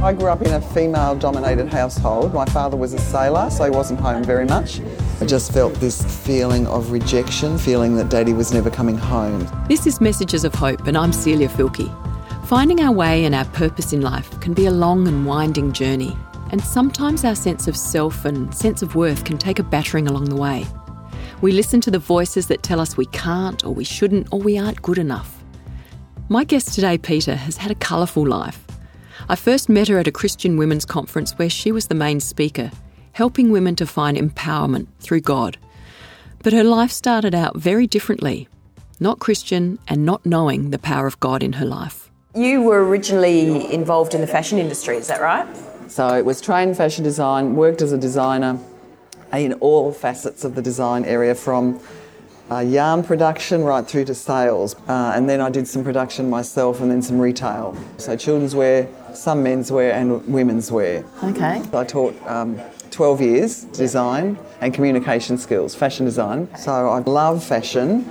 I grew up in a female dominated household. My father was a sailor, so he wasn't home very much. I just felt this feeling of rejection, feeling that daddy was never coming home. This is Messages of Hope, and I'm Celia Filkey. Finding our way and our purpose in life can be a long and winding journey, and sometimes our sense of self and sense of worth can take a battering along the way. We listen to the voices that tell us we can't, or we shouldn't, or we aren't good enough. My guest today, Peta, has had a colourful life. I first met her at a Christian women's conference where she was the main speaker, helping women to find empowerment through God. But her life started out very differently not Christian and not knowing the power of God in her life. You were originally involved in the fashion industry, is that right? So it was trained fashion design, worked as a designer in all facets of the design area from uh, yarn production right through to sales. Uh, and then I did some production myself and then some retail. So children's wear, some men's wear and women's wear. Okay. I taught um, 12 years design and communication skills, fashion design. So I love fashion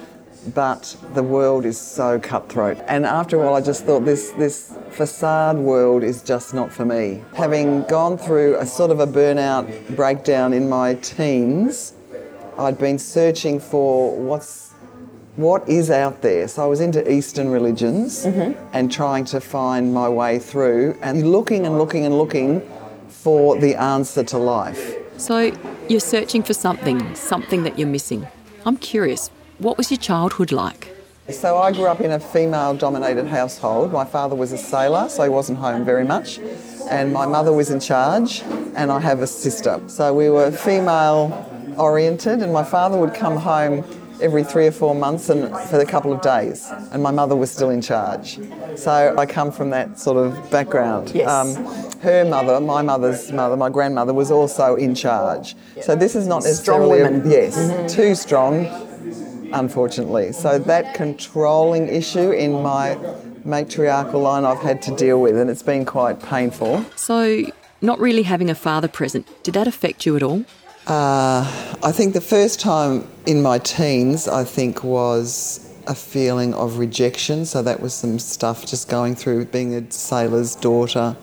but the world is so cutthroat. And after a while, I just thought this, this facade world is just not for me. Having gone through a sort of a burnout breakdown in my teens, I'd been searching for what's what is out there. So I was into Eastern religions mm-hmm. and trying to find my way through and looking and looking and looking for the answer to life. So you're searching for something, something that you're missing. I'm curious, what was your childhood like? So I grew up in a female dominated household. My father was a sailor, so he wasn't home very much. And my mother was in charge, and I have a sister. So we were female oriented, and my father would come home every three or four months and for a couple of days, and my mother was still in charge. So I come from that sort of background. Yes. Um, her mother, my mother's mother, my grandmother was also in charge. So this is not necessarily strong women. A, yes, mm-hmm. too strong, unfortunately. So that controlling issue in my matriarchal line I've had to deal with, and it's been quite painful. So, not really having a father present, did that affect you at all? Uh, I think the first time in my teens, I think, was a feeling of rejection. So that was some stuff just going through being a sailor's daughter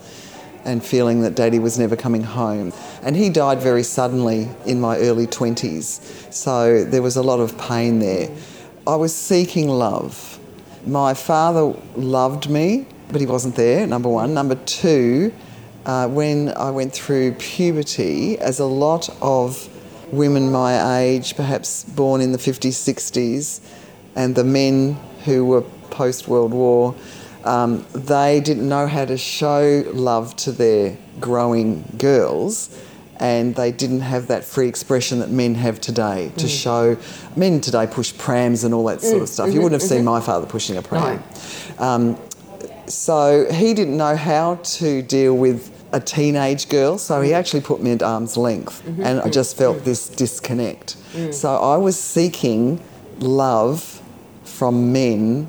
and feeling that daddy was never coming home. And he died very suddenly in my early 20s, so there was a lot of pain there. I was seeking love. My father loved me, but he wasn't there, number one. Number two, uh, when I went through puberty, as a lot of women my age, perhaps born in the 50s, 60s, and the men who were post World War, um, they didn't know how to show love to their growing girls and they didn't have that free expression that men have today to mm. show. Men today push prams and all that sort of mm. stuff. Mm-hmm, you wouldn't have mm-hmm. seen my father pushing a pram. No. Um, so he didn't know how to deal with a teenage girl, so he actually put me at arm's length, mm-hmm. and I just felt this disconnect. Mm. So I was seeking love from men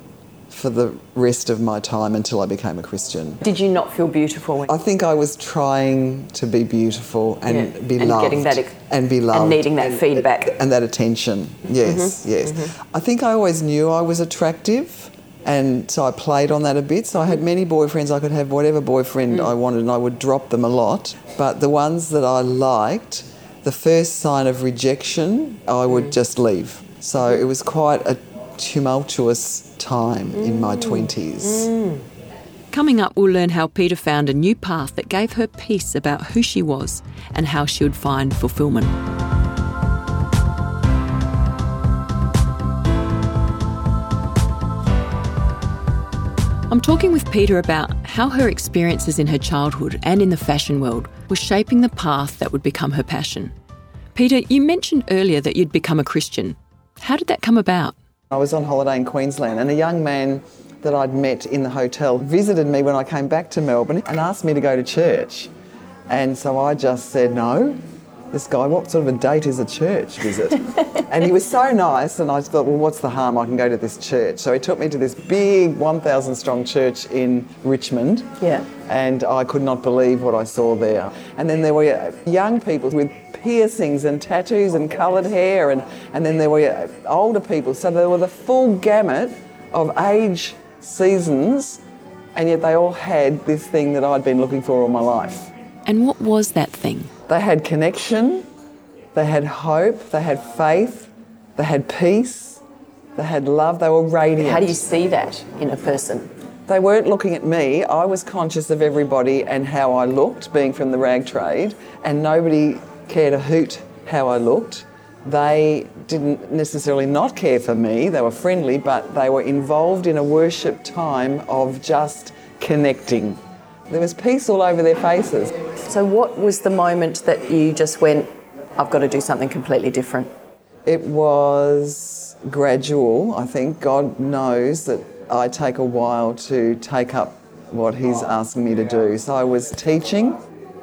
for the rest of my time until I became a Christian. Did you not feel beautiful? I think I was trying to be beautiful and yeah. be and loved. Getting that ex- and be loved. And needing that and, feedback. And that attention. Yes, mm-hmm. yes. Mm-hmm. I think I always knew I was attractive. And so I played on that a bit. So I had many boyfriends. I could have whatever boyfriend mm. I wanted, and I would drop them a lot. But the ones that I liked, the first sign of rejection, I would mm. just leave. So it was quite a tumultuous time mm. in my 20s. Mm. Coming up, we'll learn how Peta found a new path that gave her peace about who she was and how she would find fulfillment. I'm talking with Peta about how her experiences in her childhood and in the fashion world were shaping the path that would become her passion. Peta, you mentioned earlier that you'd become a Christian. How did that come about? I was on holiday in Queensland and a young man that I'd met in the hotel visited me when I came back to Melbourne and asked me to go to church. And so I just said, no. This guy, what sort of a date is a church visit? and he was so nice, and I thought, well, what's the harm? I can go to this church. So he took me to this big 1,000 strong church in Richmond. Yeah. And I could not believe what I saw there. And then there were young people with piercings and tattoos and coloured hair, and, and then there were older people. So there were the full gamut of age, seasons, and yet they all had this thing that I'd been looking for all my life. And what was that thing? They had connection, they had hope, they had faith, they had peace, they had love, they were radiant. How do you see that in a person? They weren't looking at me. I was conscious of everybody and how I looked, being from the rag trade, and nobody cared a hoot how I looked. They didn't necessarily not care for me, they were friendly, but they were involved in a worship time of just connecting. There was peace all over their faces. So, what was the moment that you just went, I've got to do something completely different? It was gradual. I think God knows that I take a while to take up what He's asking me to do. So I was teaching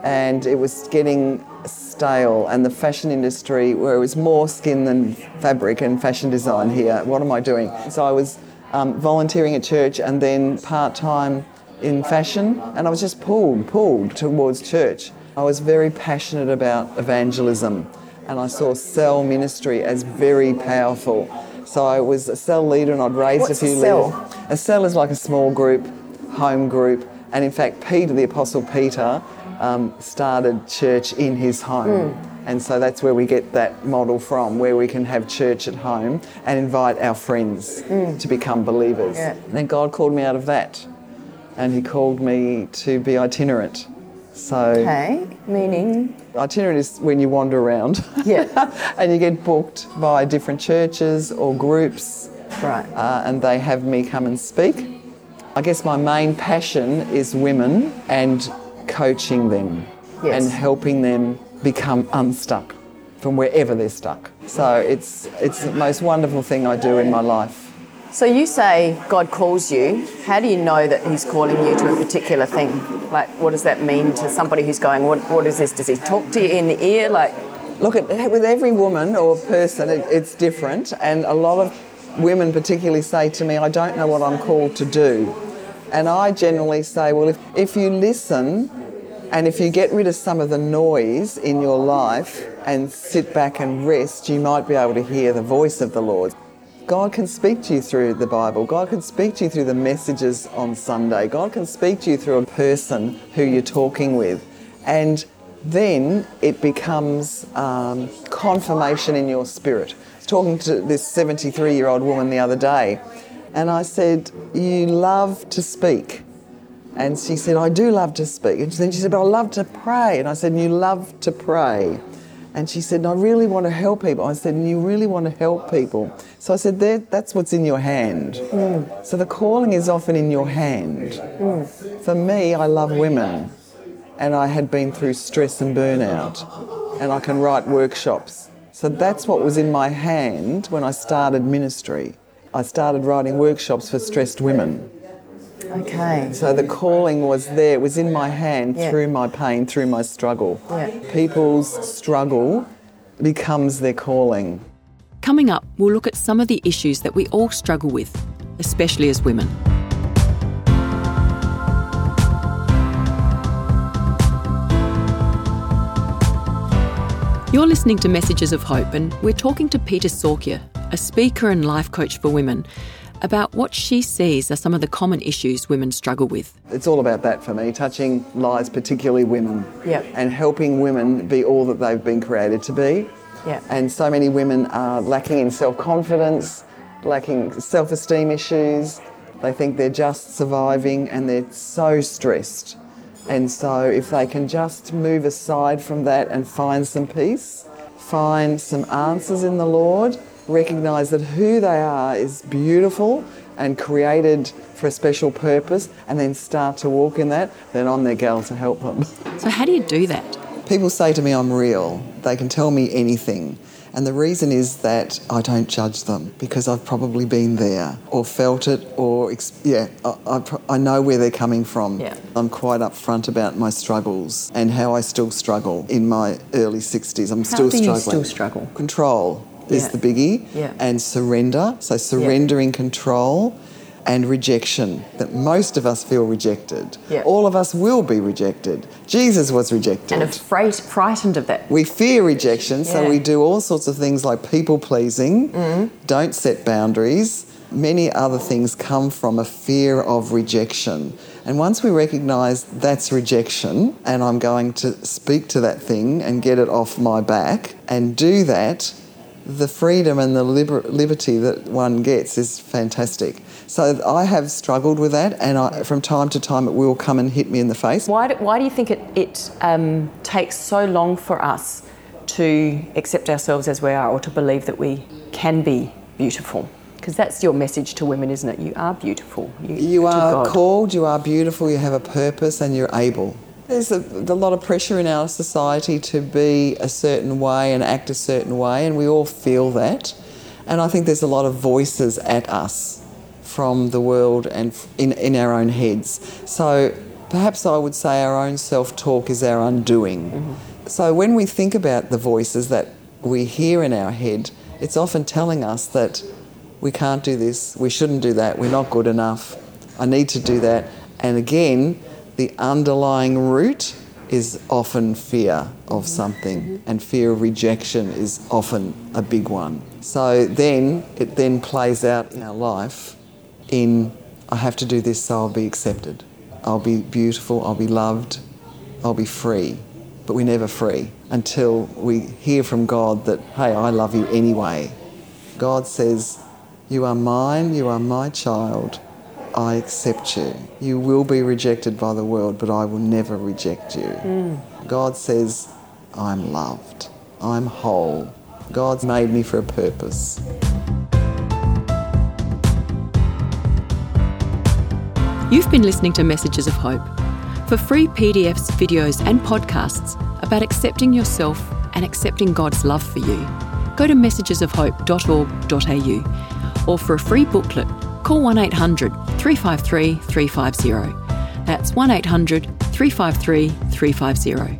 and it was getting stale, and the fashion industry, where it was more skin than fabric and fashion design here, what am I doing? So I was um, volunteering at church and then part time in fashion, and I was just pulled, pulled towards church. I was very passionate about evangelism, and I saw cell ministry as very powerful. So I was a cell leader, and I'd raised What's a few a cell? leaders. A cell is like a small group, home group, and in fact, Peter, the Apostle Peter, um, started church in his home. Hmm. And so that's where we get that model from, where we can have church at home and invite our friends to become believers. Yeah. And then God called me out of that, and He called me to be itinerant. So, Okay, meaning, itinerant is when you wander around yeah, and you get booked by different churches or groups right. uh, and they have me come and speak. I guess my main passion is women and coaching them Yes. and helping them become unstuck from wherever they're stuck. So it's it's the most wonderful thing I do in my life. So you say God calls you. How do you know that He's calling you to a particular thing? Like, what does that mean to somebody who's going, what, what is this? Does He talk to you in the ear? Like, Look, at, with every woman or person, it, it's different, and a lot of women particularly say to me, I don't know what I'm called to do. And I generally say, well, if, if you listen and if you get rid of some of the noise in your life and sit back and rest, you might be able to hear the voice of the Lord. God can speak to you through the Bible. God can speak to you through the messages on Sunday. God can speak to you through a person who you're talking with. And then it becomes um, confirmation in your spirit. I was talking to this 73 year old woman the other day, and I said, You love to speak. And she said, I do love to speak. And then she said, But I love to pray. And I said, You love to pray. And she said, I really want to help people. I said, and you really want to help people. So I said, that's what's in your hand. Hmm. So the calling is often in your hand. Hmm. For me, I love women. And I had been through stress and burnout. And I can write workshops. So that's what was in my hand when I started ministry. I started writing workshops for stressed women. Okay. So the calling was there, it was in my hand Yeah. through my pain, through my struggle. Yeah. People's struggle becomes their calling. Coming up, we'll look at some of the issues that we all struggle with, especially as women. You're listening to Messages of Hope, and we're talking to Peta Sorkia, a speaker and life coach for women, about what she sees are some of the common issues women struggle with. It's all about that for me, touching lives, particularly women, Yep. and helping women be all that they've been created to be. Yeah. And so many women are lacking in self confidence, lacking self esteem issues. They think they're just surviving and they're so stressed. And so, if they can just move aside from that and find some peace, find some answers in the Lord, recognize that who they are is beautiful and created for a special purpose, and then start to walk in that, then I'm their gal to help them. So, how do you do that? People say to me I'm real. They can tell me anything. And the reason is that I don't judge them because I've probably been there or felt it or, yeah, I, I, I know where they're coming from. Yeah. I'm quite upfront about my struggles and how I still struggle in my early 60s. I'm still do you struggling. still struggle? Control is Yeah. the biggie Yeah. and surrender. So, surrendering control and rejection that most of us feel rejected. Yeah. All of us will be rejected. Jesus was rejected. And afraid, frightened of that. We fear rejection, so Yeah. we do all sorts of things like people pleasing, Mm. don't set boundaries, many other things come from a fear of rejection. And once we recognize that's rejection, and I'm going to speak to that thing and get it off my back and do that, the freedom and the liber- liberty that one gets is fantastic. So I have struggled with that, and I, from time to time it will come and hit me in the face. Why do, why do you think it, it um, takes so long for us to accept ourselves as we are or to believe that we can be beautiful? Because that's your message to women, isn't it? You are beautiful. You, you are God. called, you are beautiful, you have a purpose, and you're able. There's a, a, lot of pressure in our society to be a certain way and act a certain way, and we all feel that. And I think there's a lot of voices at us from the world and in, in our own heads. So perhaps I would say our own self talk is our undoing. Mm-hmm. So when we think about the voices that we hear in our head, it's often telling us that we can't do this, we shouldn't do that, we're not good enough, I need to do that. And again, the underlying root is often fear of something, and fear of rejection is often a big one. So then it then plays out in our life in I have to do this so I'll be accepted. I'll be beautiful, I'll be loved, I'll be free. But we're never free until we hear from God that, hey, I love you anyway. God says, You are mine, you are my child. I accept you. You will be rejected by the world, but I will never reject you. Mm. God says, I'm loved. I'm whole. God's made me for a purpose. You've been listening to Messages of Hope. For free PDFs, videos, and podcasts about accepting yourself and accepting God's love for you, go to messagesofhope.org.au or for a free booklet call 1 800 353 350. That's 1 800 353 350.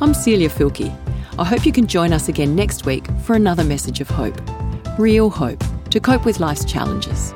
I'm Celia Filkey. I hope you can join us again next week for another message of hope. Real hope to cope with life's challenges.